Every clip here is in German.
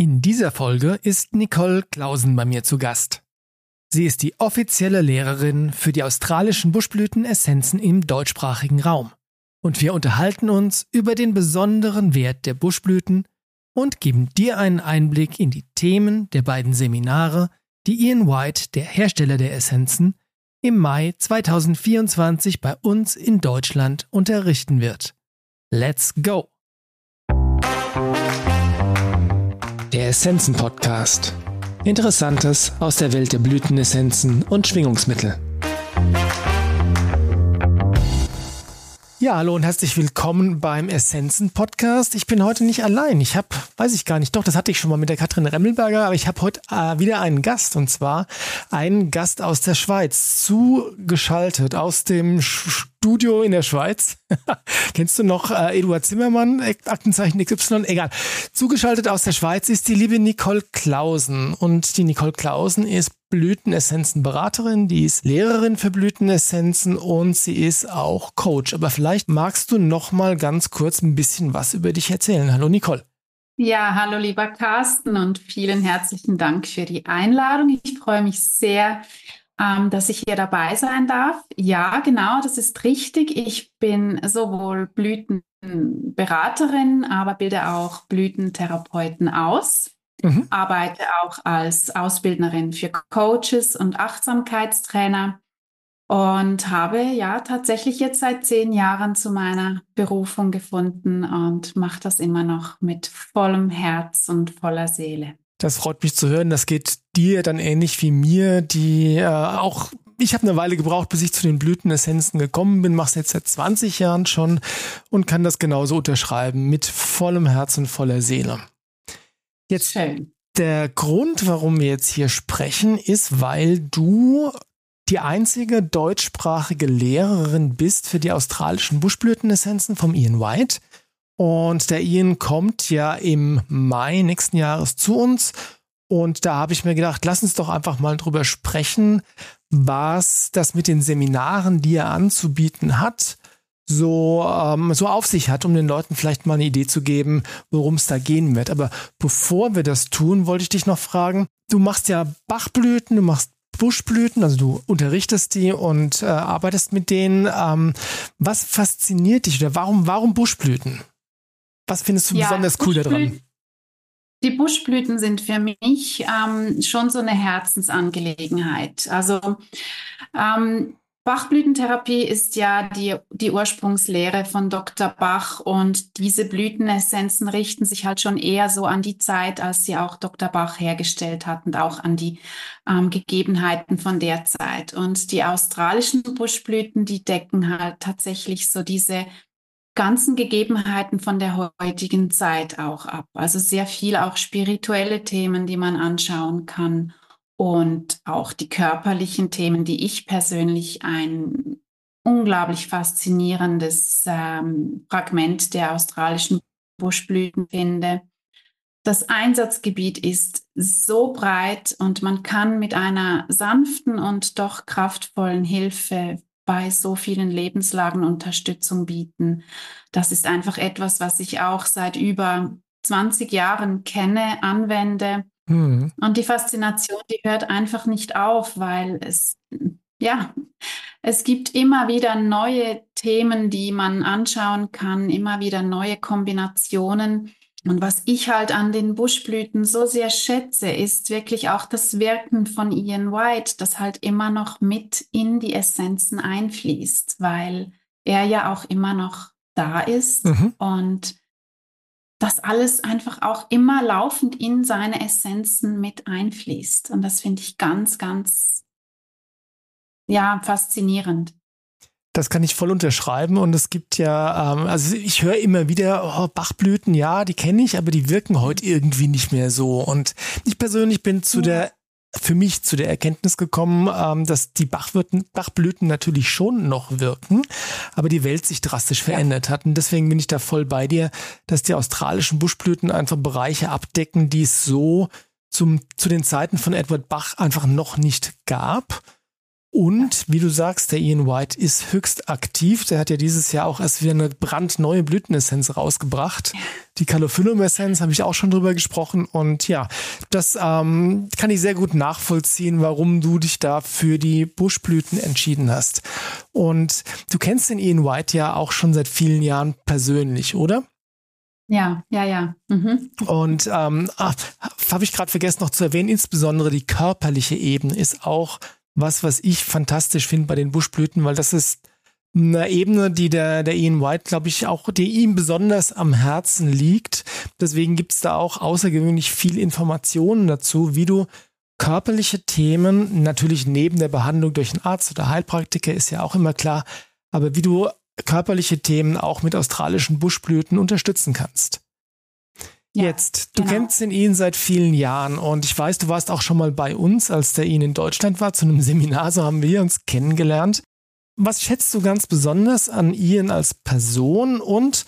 In dieser Folge ist Nicole Clausen bei mir zu Gast. Sie ist die offizielle Lehrerin für die australischen Buschblütenessenzen im deutschsprachigen Raum. Und wir unterhalten uns über den besonderen Wert der Buschblüten und geben dir einen Einblick in die Themen der beiden Seminare, die Ian White, der Hersteller der Essenzen, im Mai 2024 bei uns in Deutschland unterrichten wird. Let's go! Der Essenzen Podcast. Interessantes aus der Welt der Blütenessenzen und Schwingungsmittel. Ja, hallo und herzlich willkommen beim Essenzen Podcast. Ich bin heute nicht allein. Ich habe, weiß ich gar nicht, doch, das hatte ich schon mal mit der Katrin Remmelberger, aber ich habe heute äh, wieder einen Gast und zwar einen Gast aus der Schweiz, zugeschaltet aus dem Studio in der Schweiz. Kennst du noch äh, Eduard Zimmermann, Aktenzeichen XY? Egal. Zugeschaltet aus der Schweiz ist die liebe Nicole Klausen. Und die Nicole Klausen ist Blütenessenzen-Beraterin, die ist Lehrerin für Blütenessenzen und sie ist auch Coach. Aber vielleicht magst du noch mal ganz kurz ein bisschen was über dich erzählen. Hallo Nicole. Ja, hallo lieber Carsten und vielen herzlichen Dank für die Einladung. Ich freue mich sehr, ähm, dass ich hier dabei sein darf. Ja, genau, das ist richtig. Ich bin sowohl Blütenberaterin, aber bilde auch Blütentherapeuten aus. Mhm. Arbeite auch als Ausbildnerin für Coaches und Achtsamkeitstrainer und habe ja tatsächlich jetzt seit zehn Jahren zu meiner Berufung gefunden und mache das immer noch mit vollem Herz und voller Seele. Das freut mich zu hören. Das geht dir dann ähnlich wie mir, die äh, auch ich habe eine Weile gebraucht, bis ich zu den Blütenessenzen gekommen bin, mache es jetzt seit 20 Jahren schon und kann das genauso unterschreiben, mit vollem Herz und voller Seele. Jetzt Schön. der Grund, warum wir jetzt hier sprechen, ist, weil du die einzige deutschsprachige Lehrerin bist für die australischen Buschblütenessenzen vom Ian White. Und der Ian kommt ja im Mai nächsten Jahres zu uns. Und da habe ich mir gedacht, lass uns doch einfach mal drüber sprechen, was das mit den Seminaren, die er anzubieten hat, so, ähm, so auf sich hat, um den Leuten vielleicht mal eine Idee zu geben, worum es da gehen wird. Aber bevor wir das tun, wollte ich dich noch fragen, du machst ja Bachblüten, du machst Buschblüten, also du unterrichtest die und äh, arbeitest mit denen. Ähm, was fasziniert dich oder warum, warum Buschblüten? Was findest du ja, besonders cool daran? Die Buschblüten sind für mich ähm, schon so eine Herzensangelegenheit. Also ähm, Bachblütentherapie ist ja die, die Ursprungslehre von Dr. Bach und diese Blütenessenzen richten sich halt schon eher so an die Zeit, als sie auch Dr. Bach hergestellt hat und auch an die ähm, Gegebenheiten von der Zeit. Und die australischen Buschblüten, die decken halt tatsächlich so diese ganzen Gegebenheiten von der heutigen Zeit auch ab. Also sehr viel auch spirituelle Themen, die man anschauen kann und auch die körperlichen Themen, die ich persönlich ein unglaublich faszinierendes ähm, Fragment der australischen Buschblüten finde. Das Einsatzgebiet ist so breit und man kann mit einer sanften und doch kraftvollen Hilfe bei so vielen Lebenslagen Unterstützung bieten. Das ist einfach etwas, was ich auch seit über 20 Jahren kenne, anwende. Mhm. Und die Faszination, die hört einfach nicht auf, weil es, ja, es gibt immer wieder neue Themen, die man anschauen kann, immer wieder neue Kombinationen. Und was ich halt an den Buschblüten so sehr schätze, ist wirklich auch das Wirken von Ian White, das halt immer noch mit in die Essenzen einfließt, weil er ja auch immer noch da ist mhm. und das alles einfach auch immer laufend in seine Essenzen mit einfließt. Und das finde ich ganz, ganz, ja, faszinierend. Das kann ich voll unterschreiben und es gibt ja, ähm, also ich höre immer wieder, oh, Bachblüten, ja, die kenne ich, aber die wirken heute irgendwie nicht mehr so. Und ich persönlich bin zu ja. der für mich zu der Erkenntnis gekommen, ähm, dass die Bachwirten, Bachblüten natürlich schon noch wirken, aber die Welt sich drastisch verändert ja. hat. Und deswegen bin ich da voll bei dir, dass die australischen Buschblüten einfach Bereiche abdecken, die es so zum, zu den Zeiten von Edward Bach einfach noch nicht gab Und wie du sagst, der Ian White ist höchst aktiv. Der hat ja dieses Jahr auch erst wieder eine brandneue Blütenessenz rausgebracht. Die Calophyllum-Essenz habe ich auch schon drüber gesprochen. Und ja, das ähm, kann ich sehr gut nachvollziehen, warum du dich da für die Buschblüten entschieden hast. Und du kennst den Ian White ja auch schon seit vielen Jahren persönlich, oder? Ja, ja, ja. Mhm. Und ähm, ah, habe ich gerade vergessen noch zu erwähnen, insbesondere die körperliche Ebene ist auch was, was ich fantastisch finde bei den Buschblüten, weil das ist eine Ebene, die der, der Ian White, glaube ich, auch, die ihm besonders am Herzen liegt. Deswegen gibt es da auch außergewöhnlich viel Informationen dazu, wie du körperliche Themen, natürlich neben der Behandlung durch einen Arzt oder Heilpraktiker ist ja auch immer klar, aber wie du körperliche Themen auch mit australischen Buschblüten unterstützen kannst. Ja, Jetzt, du genau. kennst den Ian seit vielen Jahren und ich weiß, du warst auch schon mal bei uns, als der Ian in Deutschland war, zu einem Seminar, so haben wir uns kennengelernt. Was schätzt du ganz besonders an Ian als Person und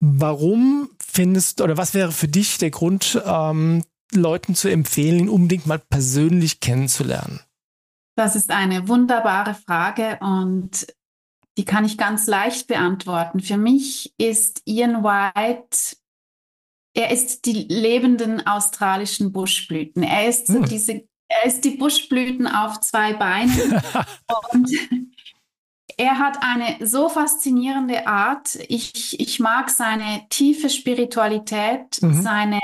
warum findest oder was wäre für dich der Grund, ähm, Leuten zu empfehlen, ihn unbedingt mal persönlich kennenzulernen? Das ist eine wunderbare Frage und die kann ich ganz leicht beantworten. Für mich ist Ian White er ist die lebenden australischen Buschblüten. Er ist so hm. diese, er ist die Buschblüten auf zwei Beinen. und er hat eine so faszinierende Art. Ich, ich mag seine tiefe Spiritualität, mhm. seine,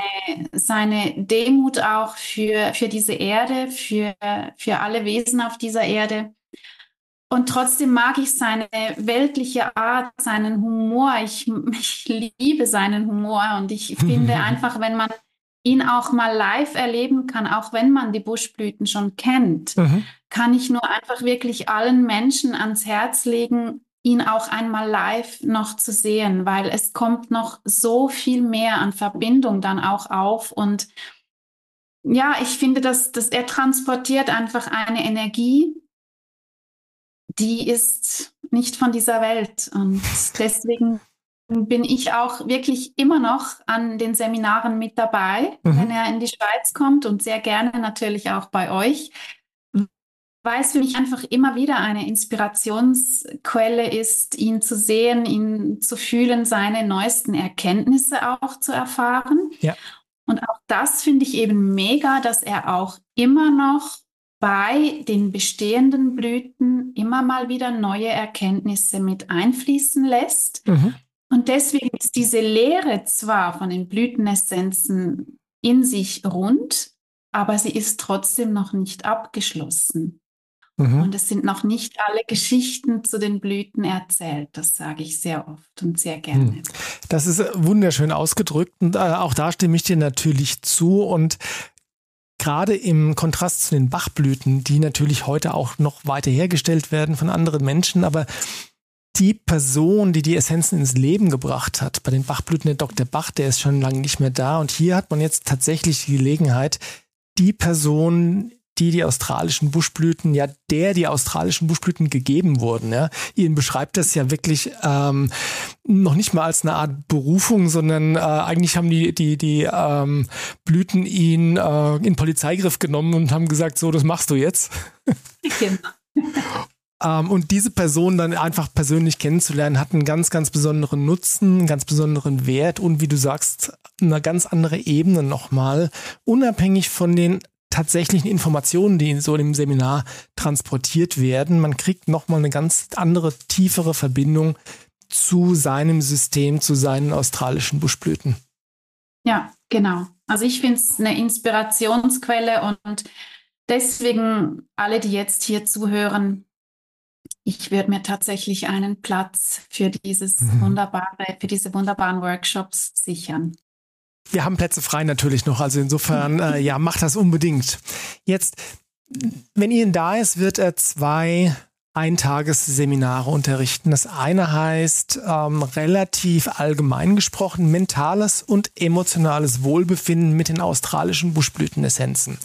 seine Demut auch für, für diese Erde, für, für alle Wesen auf dieser Erde. Und trotzdem mag ich seine weltliche Art, seinen Humor. Ich, ich liebe seinen Humor und ich finde einfach, wenn man ihn auch mal live erleben kann, auch wenn man die Buschblüten schon kennt, mhm. kann ich nur einfach wirklich allen Menschen ans Herz legen, ihn auch einmal live noch zu sehen, weil es kommt noch so viel mehr an Verbindung dann auch auf und ja, ich finde, dass, dass er transportiert einfach eine Energie, die ist nicht von dieser Welt. Und deswegen bin ich auch wirklich immer noch an den Seminaren mit dabei, mhm. wenn er in die Schweiz kommt und sehr gerne natürlich auch bei euch, weil es für mich einfach immer wieder eine Inspirationsquelle ist, ihn zu sehen, ihn zu fühlen, seine neuesten Erkenntnisse auch zu erfahren. Ja. Und auch das finde ich eben mega, dass er auch immer noch bei den bestehenden Blüten immer mal wieder neue Erkenntnisse mit einfließen lässt. Mhm. Und deswegen ist diese Lehre zwar von den Blütenessenzen in sich rund, aber sie ist trotzdem noch nicht abgeschlossen. Mhm. Und es sind noch nicht alle Geschichten zu den Blüten erzählt. Das sage ich sehr oft und sehr gerne. Mhm. Das ist wunderschön ausgedrückt und äh, auch da stimme ich dir natürlich zu. Und gerade im Kontrast zu den Bachblüten, die natürlich heute auch noch weiter hergestellt werden von anderen Menschen, aber die Person, die die Essenzen ins Leben gebracht hat, bei den Bachblüten der Dr. Bach, der ist schon lange nicht mehr da und hier hat man jetzt tatsächlich die Gelegenheit, die Person die die australischen Buschblüten, ja, der die australischen Buschblüten gegeben wurden. Ja. Ihnen beschreibt das ja wirklich ähm, noch nicht mal als eine Art Berufung, sondern äh, eigentlich haben die die die ähm, Blüten ihn äh, in Polizeigriff genommen und haben gesagt, so, das machst du jetzt. Genau. Und diese Person dann einfach persönlich kennenzulernen, hat einen ganz, ganz besonderen Nutzen, einen ganz besonderen Wert und wie du sagst, eine ganz andere Ebene nochmal, unabhängig von den tatsächlichen Informationen, die in so einem Seminar transportiert werden. Man kriegt nochmal eine ganz andere, tiefere Verbindung zu seinem System, zu seinen australischen Buschblüten. Ja, genau. Also ich finde es eine Inspirationsquelle und deswegen alle, die jetzt hier zuhören, ich würde mir tatsächlich einen Platz für dieses mhm. wunderbare, für diese wunderbaren Workshops sichern. Wir haben Plätze frei natürlich noch, also insofern, äh, ja, macht das unbedingt. Jetzt, wenn Ian da ist, wird er zwei Eintagesseminare unterrichten. Das eine heißt ähm, relativ allgemein gesprochen mentales und emotionales Wohlbefinden mit den australischen Buschblütenessenzen.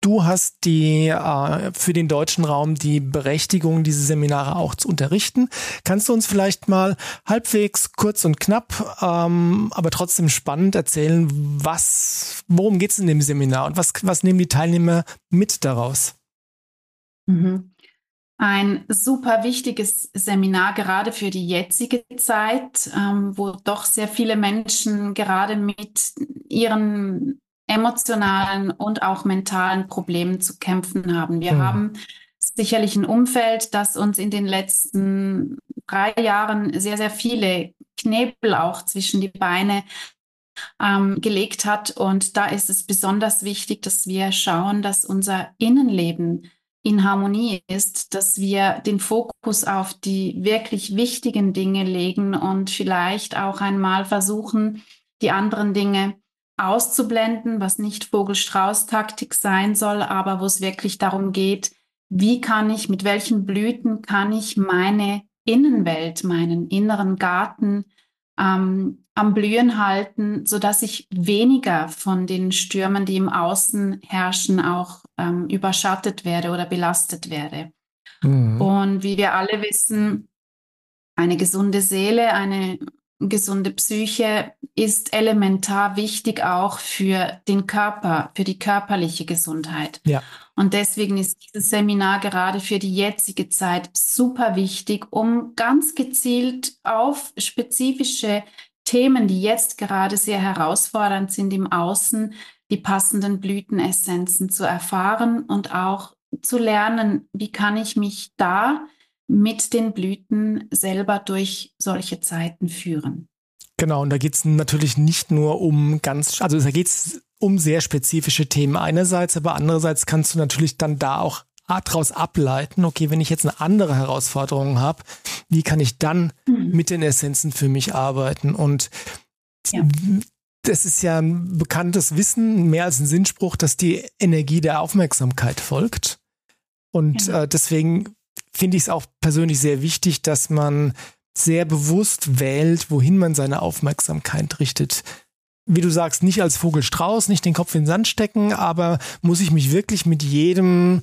Du hast die äh, für den deutschen Raum die Berechtigung, diese Seminare auch zu unterrichten. Kannst du uns vielleicht mal halbwegs kurz und knapp, ähm, aber trotzdem spannend erzählen, was, worum geht es in dem Seminar und was, was nehmen die Teilnehmer mit daraus? Mhm. ein super wichtiges Seminar, gerade für die jetzige Zeit, ähm, wo doch sehr viele Menschen gerade mit ihren emotionalen und auch mentalen Problemen zu kämpfen haben. Wir mhm. haben sicherlich ein Umfeld, das uns in den letzten drei Jahren sehr, sehr viele Knebel auch zwischen die Beine ähm, gelegt hat. Und da ist es besonders wichtig, dass wir schauen, dass unser Innenleben in Harmonie ist, dass wir den Fokus auf die wirklich wichtigen Dinge legen und vielleicht auch einmal versuchen, die anderen Dinge auszublenden, was nicht Vogel-Strauß-Taktik sein soll, aber wo es wirklich darum geht, wie kann ich, mit welchen Blüten kann ich meine Innenwelt, meinen inneren Garten ähm, am Blühen halten, so dass ich weniger von den Stürmen, die im Außen herrschen, auch ähm, überschattet werde oder belastet werde. Mhm. Und wie wir alle wissen, eine gesunde Seele, eine gesunde Psyche ist elementar wichtig auch für den Körper, für die körperliche Gesundheit. Ja. Und deswegen ist dieses Seminar gerade für die jetzige Zeit super wichtig, um ganz gezielt auf spezifische Themen, die jetzt gerade sehr herausfordernd sind im Außen, die passenden Blütenessenzen zu erfahren und auch zu lernen, wie kann ich mich da mit den Blüten selber durch solche Zeiten führen. Genau, und da geht es natürlich nicht nur um ganz, also da geht es um sehr spezifische Themen einerseits, aber andererseits kannst du natürlich dann da auch daraus ableiten, okay, wenn ich jetzt eine andere Herausforderung habe, wie kann ich dann mhm. mit den Essenzen für mich arbeiten? Und ja. das ist ja ein bekanntes Wissen, mehr als ein Sinnspruch, dass die Energie der Aufmerksamkeit folgt. Und ja. äh, deswegen finde ich es auch persönlich sehr wichtig, dass man sehr bewusst wählt, wohin man seine Aufmerksamkeit richtet. Wie du sagst, nicht als Vogelstrauß, nicht den Kopf in den Sand stecken, aber muss ich mich wirklich mit jedem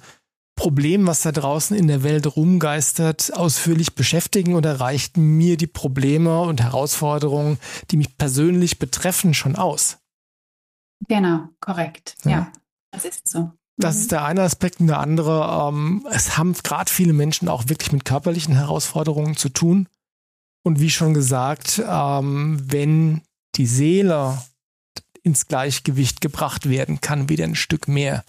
Problem, was da draußen in der Welt rumgeistert, ausführlich beschäftigen oder reicht mir die Probleme und Herausforderungen, die mich persönlich betreffen, schon aus? Genau, korrekt. Ja, ja das ist so. Das ist mhm. der eine Aspekt und der andere. Ähm, es haben gerade viele Menschen auch wirklich mit körperlichen Herausforderungen zu tun. Und wie schon gesagt, ähm, wenn die Seele ins Gleichgewicht gebracht werden kann, wieder ein Stück mehr,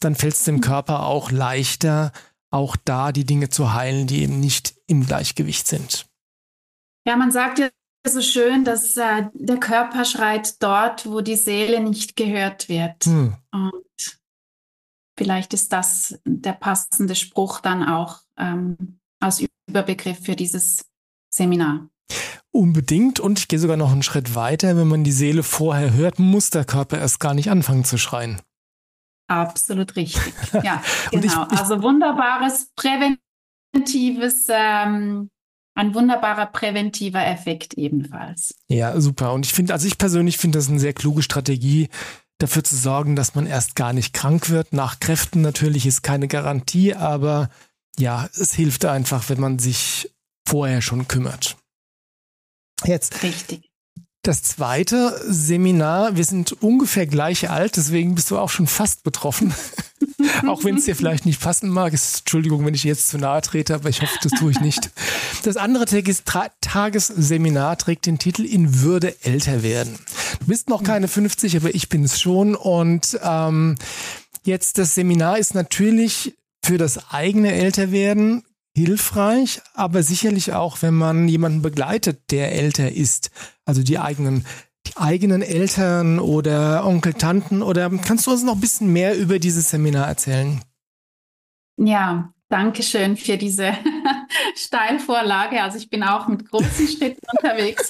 dann fällt es dem mhm. Körper auch leichter, auch da die Dinge zu heilen, die eben nicht im Gleichgewicht sind. Ja, man sagt ja so schön, dass äh, der Körper schreit dort, wo die Seele nicht gehört wird. Hm. Und vielleicht ist das der passende Spruch dann auch ähm, als Überbegriff für dieses Seminar. Unbedingt und ich gehe sogar noch einen Schritt weiter. Wenn man die Seele vorher hört, muss der Körper erst gar nicht anfangen zu schreien. Absolut richtig. Ja, genau. Ich, ich, also wunderbares präventives, ähm, ein wunderbarer präventiver Effekt ebenfalls. Ja, super. Und ich finde, also ich persönlich finde das eine sehr kluge Strategie, dafür zu sorgen, dass man erst gar nicht krank wird. Nach Kräften natürlich ist keine Garantie, aber ja, es hilft einfach, wenn man sich vorher schon kümmert. Jetzt. Richtig. Das zweite Seminar, wir sind ungefähr gleich alt, deswegen bist du auch schon fast betroffen. auch wenn es dir vielleicht nicht passen mag. Entschuldigung, wenn ich jetzt zu nahe trete, aber ich hoffe, das tue ich nicht. Das andere Tagesseminar trägt den Titel In Würde älter werden. Du bist noch keine 50, aber ich bin es schon. Und ähm, jetzt das Seminar ist natürlich für das eigene Älterwerden hilfreich, aber sicherlich auch, wenn man jemanden begleitet, der älter ist, also die eigenen die eigenen Eltern oder Onkel, Tanten oder kannst du uns noch ein bisschen mehr über dieses Seminar erzählen? Ja, danke schön für diese Steilvorlage. Also ich bin auch mit großen Schritten unterwegs.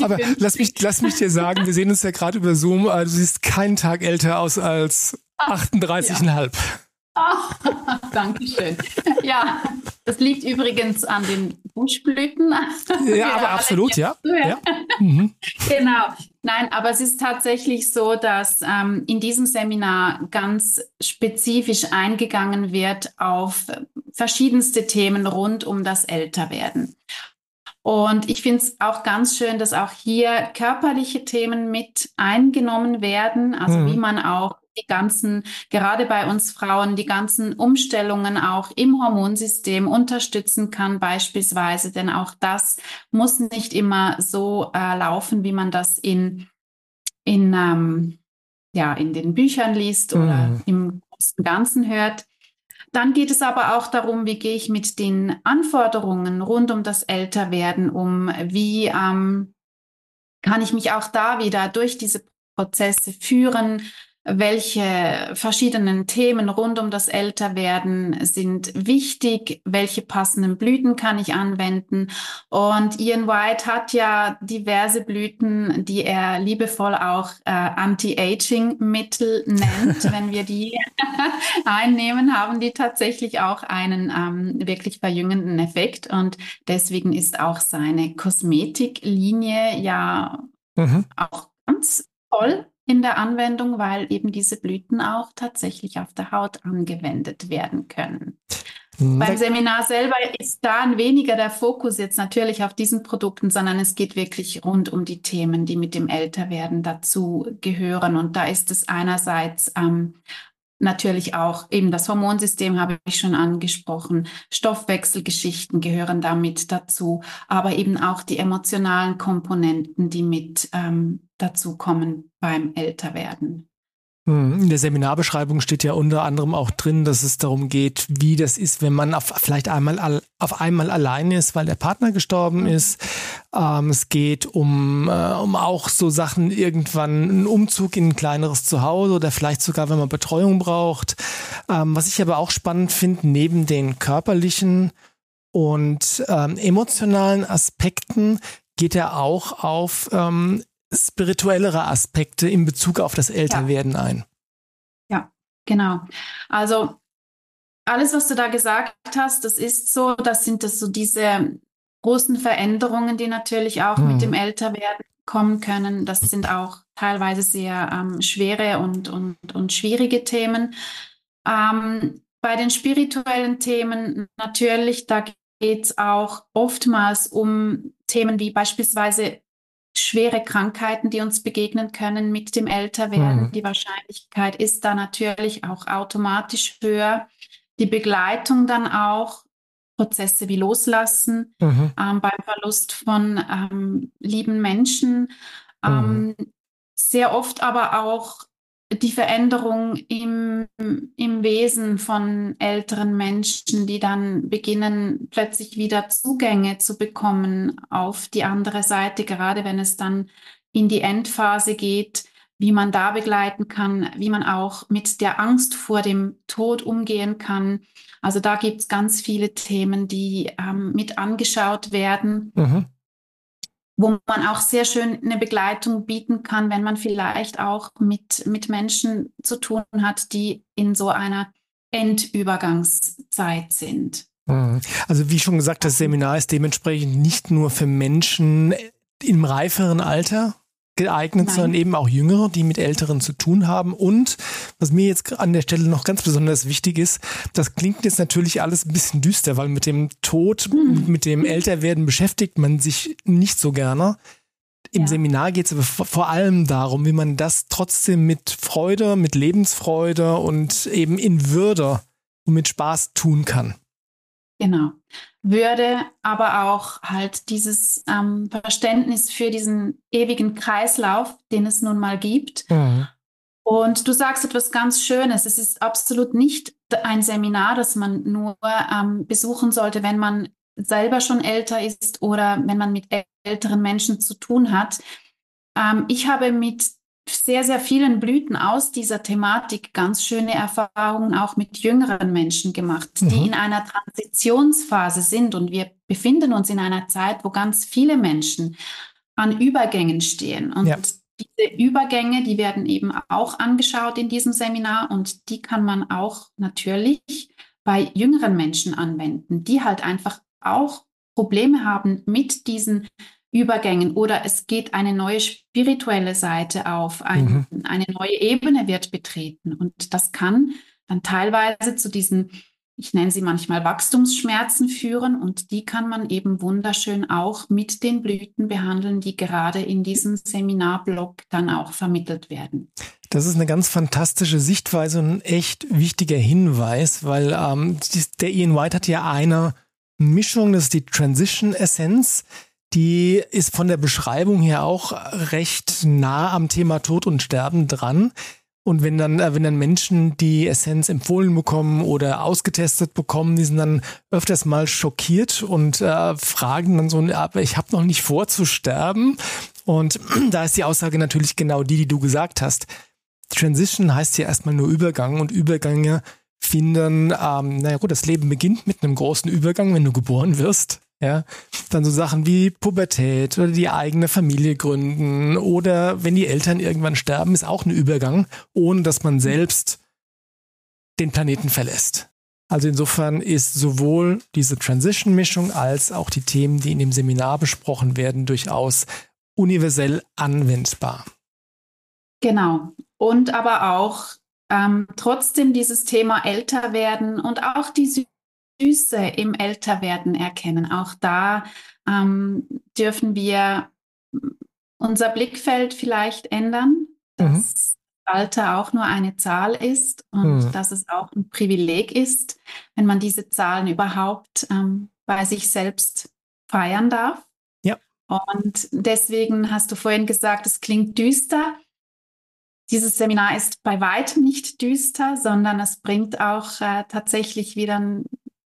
Aber lass mich, lass mich dir sagen, wir sehen uns ja gerade über Zoom, also du siehst keinen Tag älter aus als 38,5. Ja. Oh, Dankeschön. Ja, das liegt übrigens an den Buschblüten. Ja, aber absolut, ja. ja. Mhm. Genau. Nein, aber es ist tatsächlich so, dass ähm, in diesem Seminar ganz spezifisch eingegangen wird auf verschiedenste Themen rund um das Älterwerden. Und ich finde es auch ganz schön, dass auch hier körperliche Themen mit eingenommen werden, also mhm. wie man auch die ganzen, gerade bei uns Frauen, die ganzen Umstellungen auch im Hormonsystem unterstützen kann, beispielsweise. Denn auch das muss nicht immer so äh, laufen, wie man das in, in, ähm, ja, in den Büchern liest mhm. oder im großen Ganzen hört. Dann geht es aber auch darum, wie gehe ich mit den Anforderungen rund um das Älterwerden um, wie ähm, kann ich mich auch da wieder durch diese Prozesse führen, welche verschiedenen Themen rund um das Älterwerden sind wichtig, welche passenden Blüten kann ich anwenden. Und Ian White hat ja diverse Blüten, die er liebevoll auch äh, Anti-Aging-Mittel nennt. Wenn wir die einnehmen, haben die tatsächlich auch einen ähm, wirklich verjüngenden Effekt. Und deswegen ist auch seine Kosmetiklinie ja mhm. auch ganz toll in der Anwendung, weil eben diese Blüten auch tatsächlich auf der Haut angewendet werden können. Mhm. Beim Seminar selber ist da weniger der Fokus jetzt natürlich auf diesen Produkten, sondern es geht wirklich rund um die Themen, die mit dem Älterwerden dazu gehören. Und da ist es einerseits ähm, Natürlich auch eben das Hormonsystem habe ich schon angesprochen. Stoffwechselgeschichten gehören damit dazu, aber eben auch die emotionalen Komponenten, die mit ähm, dazu kommen beim Älterwerden. Hm, in der Seminarbeschreibung steht ja unter anderem auch drin, dass es darum geht, wie das ist, wenn man auf, vielleicht einmal auf einmal allein ist, weil der Partner gestorben mhm. ist. Ähm, es geht um, äh, um auch so Sachen irgendwann einen Umzug in ein kleineres Zuhause oder vielleicht sogar, wenn man Betreuung braucht. Ähm, was ich aber auch spannend finde, neben den körperlichen und ähm, emotionalen Aspekten geht er auch auf ähm, spirituellere Aspekte in Bezug auf das Älterwerden ja. ein. Ja, genau. Also alles, was du da gesagt hast, das ist so, das sind das so diese großen Veränderungen, die natürlich auch hm. mit dem Älterwerden kommen können. Das sind auch teilweise sehr ähm, schwere und, und, und schwierige Themen. Ähm, bei den spirituellen Themen natürlich, da geht es auch oftmals um Themen wie beispielsweise schwere Krankheiten, die uns begegnen können mit dem Älterwerden. Mhm. Die Wahrscheinlichkeit ist da natürlich auch automatisch höher. Die Begleitung dann auch, Prozesse wie Loslassen mhm. ähm, beim Verlust von ähm, lieben Menschen. Mhm. Ähm, sehr oft aber auch die Veränderung im, im Wesen von älteren Menschen, die dann beginnen, plötzlich wieder Zugänge zu bekommen auf die andere Seite, gerade wenn es dann in die Endphase geht, wie man da begleiten kann, wie man auch mit der Angst vor dem Tod umgehen kann. Also da gibt es ganz viele Themen, die ähm, mit angeschaut werden. Mhm wo man auch sehr schön eine Begleitung bieten kann, wenn man vielleicht auch mit, mit Menschen zu tun hat, die in so einer Endübergangszeit sind. Mhm. Also wie schon gesagt, das Seminar ist dementsprechend nicht nur für Menschen im reiferen Alter, geeignet, Nein. sondern eben auch Jüngere, die mit Älteren zu tun haben. Und was mir jetzt an der Stelle noch ganz besonders wichtig ist, das klingt jetzt natürlich alles ein bisschen düster, weil mit dem Tod, mhm. mit dem Älterwerden beschäftigt man sich nicht so gerne. Im ja. Seminar geht es aber vor allem darum, wie man das trotzdem mit Freude, mit Lebensfreude und eben in Würde und mit Spaß tun kann. Genau. Würde aber auch halt dieses ähm, Verständnis für diesen ewigen Kreislauf, den es nun mal gibt. Mhm. Und du sagst etwas ganz Schönes. Es ist absolut nicht ein Seminar, das man nur ähm, besuchen sollte, wenn man selber schon älter ist oder wenn man mit älteren Menschen zu tun hat. Ähm, ich habe mit sehr, sehr vielen Blüten aus dieser Thematik ganz schöne Erfahrungen auch mit jüngeren Menschen gemacht, mhm. die in einer Transitionsphase sind. Und wir befinden uns in einer Zeit, wo ganz viele Menschen an Übergängen stehen. Und ja. diese Übergänge, die werden eben auch angeschaut in diesem Seminar und die kann man auch natürlich bei jüngeren Menschen anwenden, die halt einfach auch Probleme haben mit diesen Übergängen oder es geht eine neue spirituelle Seite auf, ein, mhm. eine neue Ebene wird betreten. Und das kann dann teilweise zu diesen, ich nenne sie manchmal Wachstumsschmerzen führen und die kann man eben wunderschön auch mit den Blüten behandeln, die gerade in diesem Seminarblock dann auch vermittelt werden. Das ist eine ganz fantastische Sichtweise und ein echt wichtiger Hinweis, weil ähm, der Ian White hat ja eine Mischung, das ist die Transition Essence. Die ist von der Beschreibung her auch recht nah am Thema Tod und Sterben dran. Und wenn dann, äh, wenn dann Menschen die Essenz empfohlen bekommen oder ausgetestet bekommen, die sind dann öfters mal schockiert und äh, fragen dann so, aber ich habe noch nicht vor zu sterben. Und da ist die Aussage natürlich genau die, die du gesagt hast. Transition heißt ja erstmal nur Übergang und Übergänge finden, ähm, naja gut, das Leben beginnt mit einem großen Übergang, wenn du geboren wirst. Ja, dann so Sachen wie Pubertät oder die eigene Familie gründen oder wenn die Eltern irgendwann sterben, ist auch ein Übergang, ohne dass man selbst den Planeten verlässt. Also insofern ist sowohl diese Transition-Mischung als auch die Themen, die in dem Seminar besprochen werden, durchaus universell anwendbar. Genau. Und aber auch ähm, trotzdem dieses Thema älter werden und auch die Süße im Älterwerden erkennen. Auch da ähm, dürfen wir unser Blickfeld vielleicht ändern, dass mhm. Alter auch nur eine Zahl ist und mhm. dass es auch ein Privileg ist, wenn man diese Zahlen überhaupt ähm, bei sich selbst feiern darf. Ja. Und deswegen hast du vorhin gesagt, es klingt düster. Dieses Seminar ist bei weitem nicht düster, sondern es bringt auch äh, tatsächlich wieder ein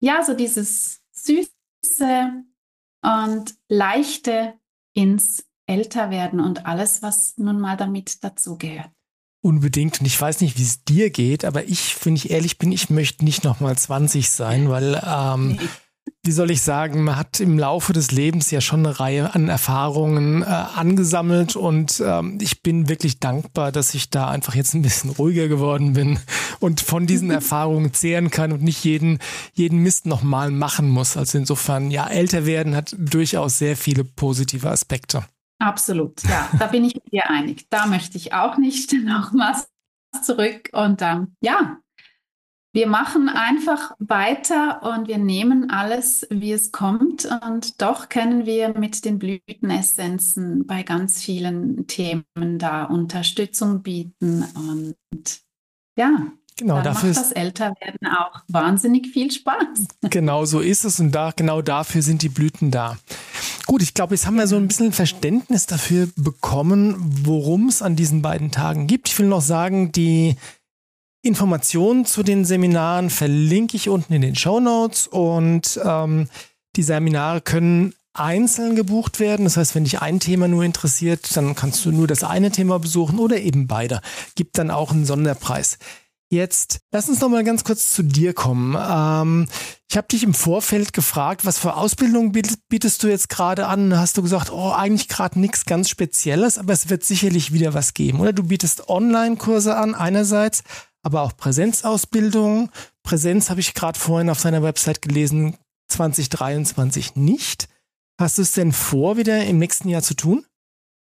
ja, so dieses Süße und Leichte ins Älterwerden und alles, was nun mal damit dazugehört. Unbedingt. Und ich weiß nicht, wie es dir geht, aber ich, wenn ich ehrlich bin, ich möchte nicht nochmal 20 sein, weil ähm, nee wie soll ich sagen, man hat im Laufe des Lebens ja schon eine Reihe an Erfahrungen äh, angesammelt und ähm, ich bin wirklich dankbar, dass ich da einfach jetzt ein bisschen ruhiger geworden bin und von diesen Erfahrungen zehren kann und nicht jeden, jeden Mist nochmal machen muss. Also insofern, ja, älter werden hat durchaus sehr viele positive Aspekte. Absolut, ja, da bin ich mit dir einig. Da möchte ich auch nicht nochmals zurück und ähm, ja, wir machen einfach weiter und wir nehmen alles, wie es kommt. Und doch können wir mit den Blütenessenzen bei ganz vielen Themen da Unterstützung bieten. Und ja, Genau, dann dafür macht das Älterwerden auch wahnsinnig viel Spaß. Genau so ist es und da, genau dafür sind die Blüten da. Gut, ich glaube, jetzt haben wir so ein bisschen Verständnis dafür bekommen, worum es an diesen beiden Tagen gibt. Ich will noch sagen, die Informationen zu den Seminaren verlinke ich unten in den Show Notes und ähm, die Seminare können einzeln gebucht werden. Das heißt, wenn dich ein Thema nur interessiert, dann kannst du nur das eine Thema besuchen oder eben beide. Gibt dann auch einen Sonderpreis. Jetzt lass uns noch mal ganz kurz zu dir kommen. Ähm, ich habe dich im Vorfeld gefragt, was für Ausbildung bietest du jetzt gerade an? Hast du gesagt, oh, eigentlich gerade nichts ganz Spezielles, aber es wird sicherlich wieder was geben. Oder du bietest Online-Kurse an einerseits, aber auch Präsenzausbildung. Präsenz habe ich gerade vorhin auf seiner Website gelesen, 2023 nicht. Hast du es denn vor, wieder im nächsten Jahr zu tun?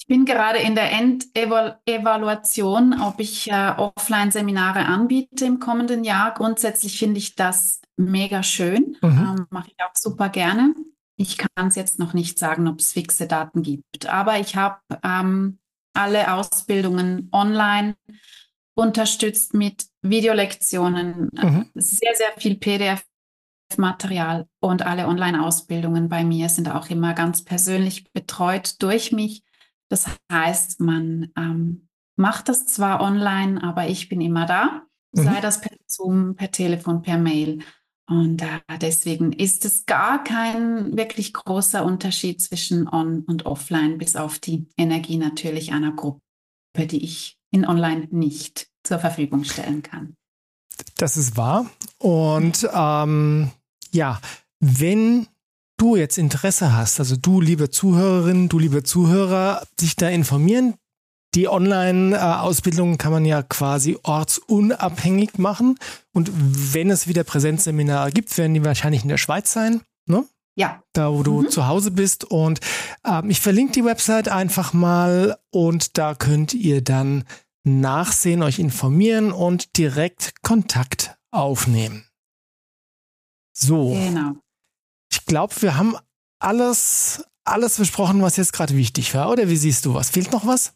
Ich bin gerade in der Endevaluation, ob ich äh, Offline-Seminare anbiete im kommenden Jahr. Grundsätzlich finde ich das mega schön, mhm. ähm, mache ich auch super gerne. Ich kann es jetzt noch nicht sagen, ob es fixe Daten gibt, aber ich habe ähm, alle Ausbildungen online unterstützt mit Videolektionen, mhm. sehr, sehr viel PDF-Material und alle Online-Ausbildungen bei mir sind auch immer ganz persönlich betreut durch mich. Das heißt, man ähm, macht das zwar online, aber ich bin immer da, mhm. sei das per Zoom, per Telefon, per Mail. Und äh, deswegen ist es gar kein wirklich großer Unterschied zwischen On- und Offline, bis auf die Energie natürlich einer Gruppe, die ich in Online nicht zur Verfügung stellen kann. Das ist wahr. Und ähm, ja, wenn du jetzt Interesse hast, also du, liebe Zuhörerin, du, liebe Zuhörer, dich da informieren, die Online-Ausbildung kann man ja quasi ortsunabhängig machen. Und wenn es wieder Präsenzseminare gibt, werden die wahrscheinlich in der Schweiz sein. Ne? Ja. Da, wo du mhm. zu Hause bist. Und ähm, ich verlinke die Website einfach mal und da könnt ihr dann nachsehen, euch informieren und direkt Kontakt aufnehmen. So. Genau. Ich glaube, wir haben alles, alles besprochen, was jetzt gerade wichtig war. Oder wie siehst du was? Fehlt noch was?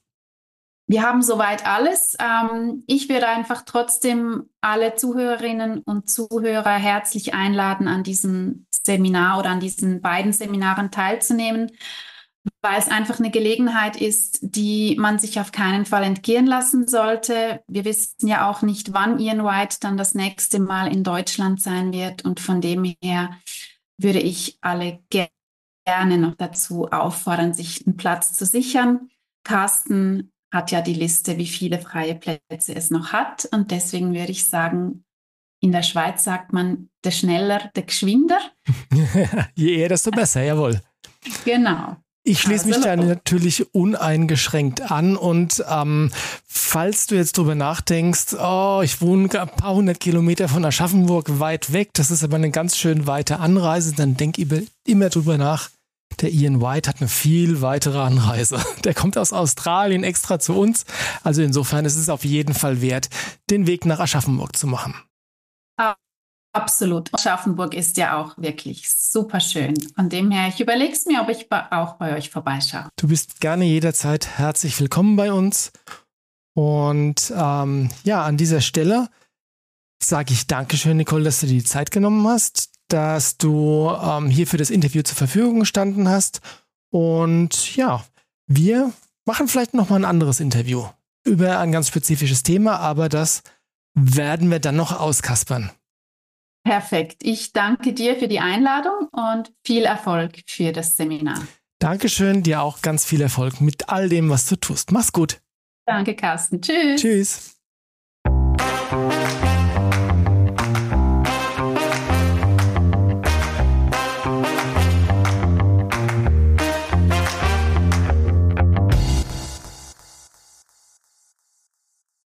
wir haben soweit alles. Ähm, ich würde einfach trotzdem alle Zuhörerinnen und Zuhörer herzlich einladen, an diesem Seminar oder an diesen beiden Seminaren teilzunehmen, weil es einfach eine Gelegenheit ist, die man sich auf keinen Fall entgehen lassen sollte. Wir wissen ja auch nicht, wann Ian White dann das nächste Mal in Deutschland sein wird. Und von dem her würde ich alle gerne noch dazu auffordern, sich einen Platz zu sichern. Carsten hat ja die Liste, wie viele freie Plätze es noch hat. Und deswegen würde ich sagen, in der Schweiz sagt man, der schneller, der geschwinder. Je eher, desto besser, jawohl. Genau. Ich schließe mich da natürlich uneingeschränkt an und ähm, falls du jetzt drüber nachdenkst, oh, ich wohne ein paar hundert Kilometer von Aschaffenburg weit weg, das ist aber eine ganz schön weite Anreise, dann denk immer drüber nach, der Ian White hat eine viel weitere Anreise. Der kommt aus Australien extra zu uns. Also insofern ist es auf jeden Fall wert, den Weg nach Aschaffenburg zu machen. Absolut. Aschaffenburg ist ja auch wirklich super schön. Von dem her, ich überlege es mir, ob ich auch bei euch vorbeischaue. Du bist gerne jederzeit herzlich willkommen bei uns. Und ähm, ja, an dieser Stelle sage ich Dankeschön, Nicole, dass du dir die Zeit genommen hast dass du ähm, hier für das Interview zur Verfügung gestanden hast. Und ja, wir machen vielleicht noch mal ein anderes Interview über ein ganz spezifisches Thema, aber das werden wir dann noch auskaspern. Perfekt. Ich danke dir für die Einladung und viel Erfolg für das Seminar. Dankeschön, dir auch ganz viel Erfolg mit all dem, was du tust. Mach's gut. Danke, Carsten. Tschüss. Tschüss.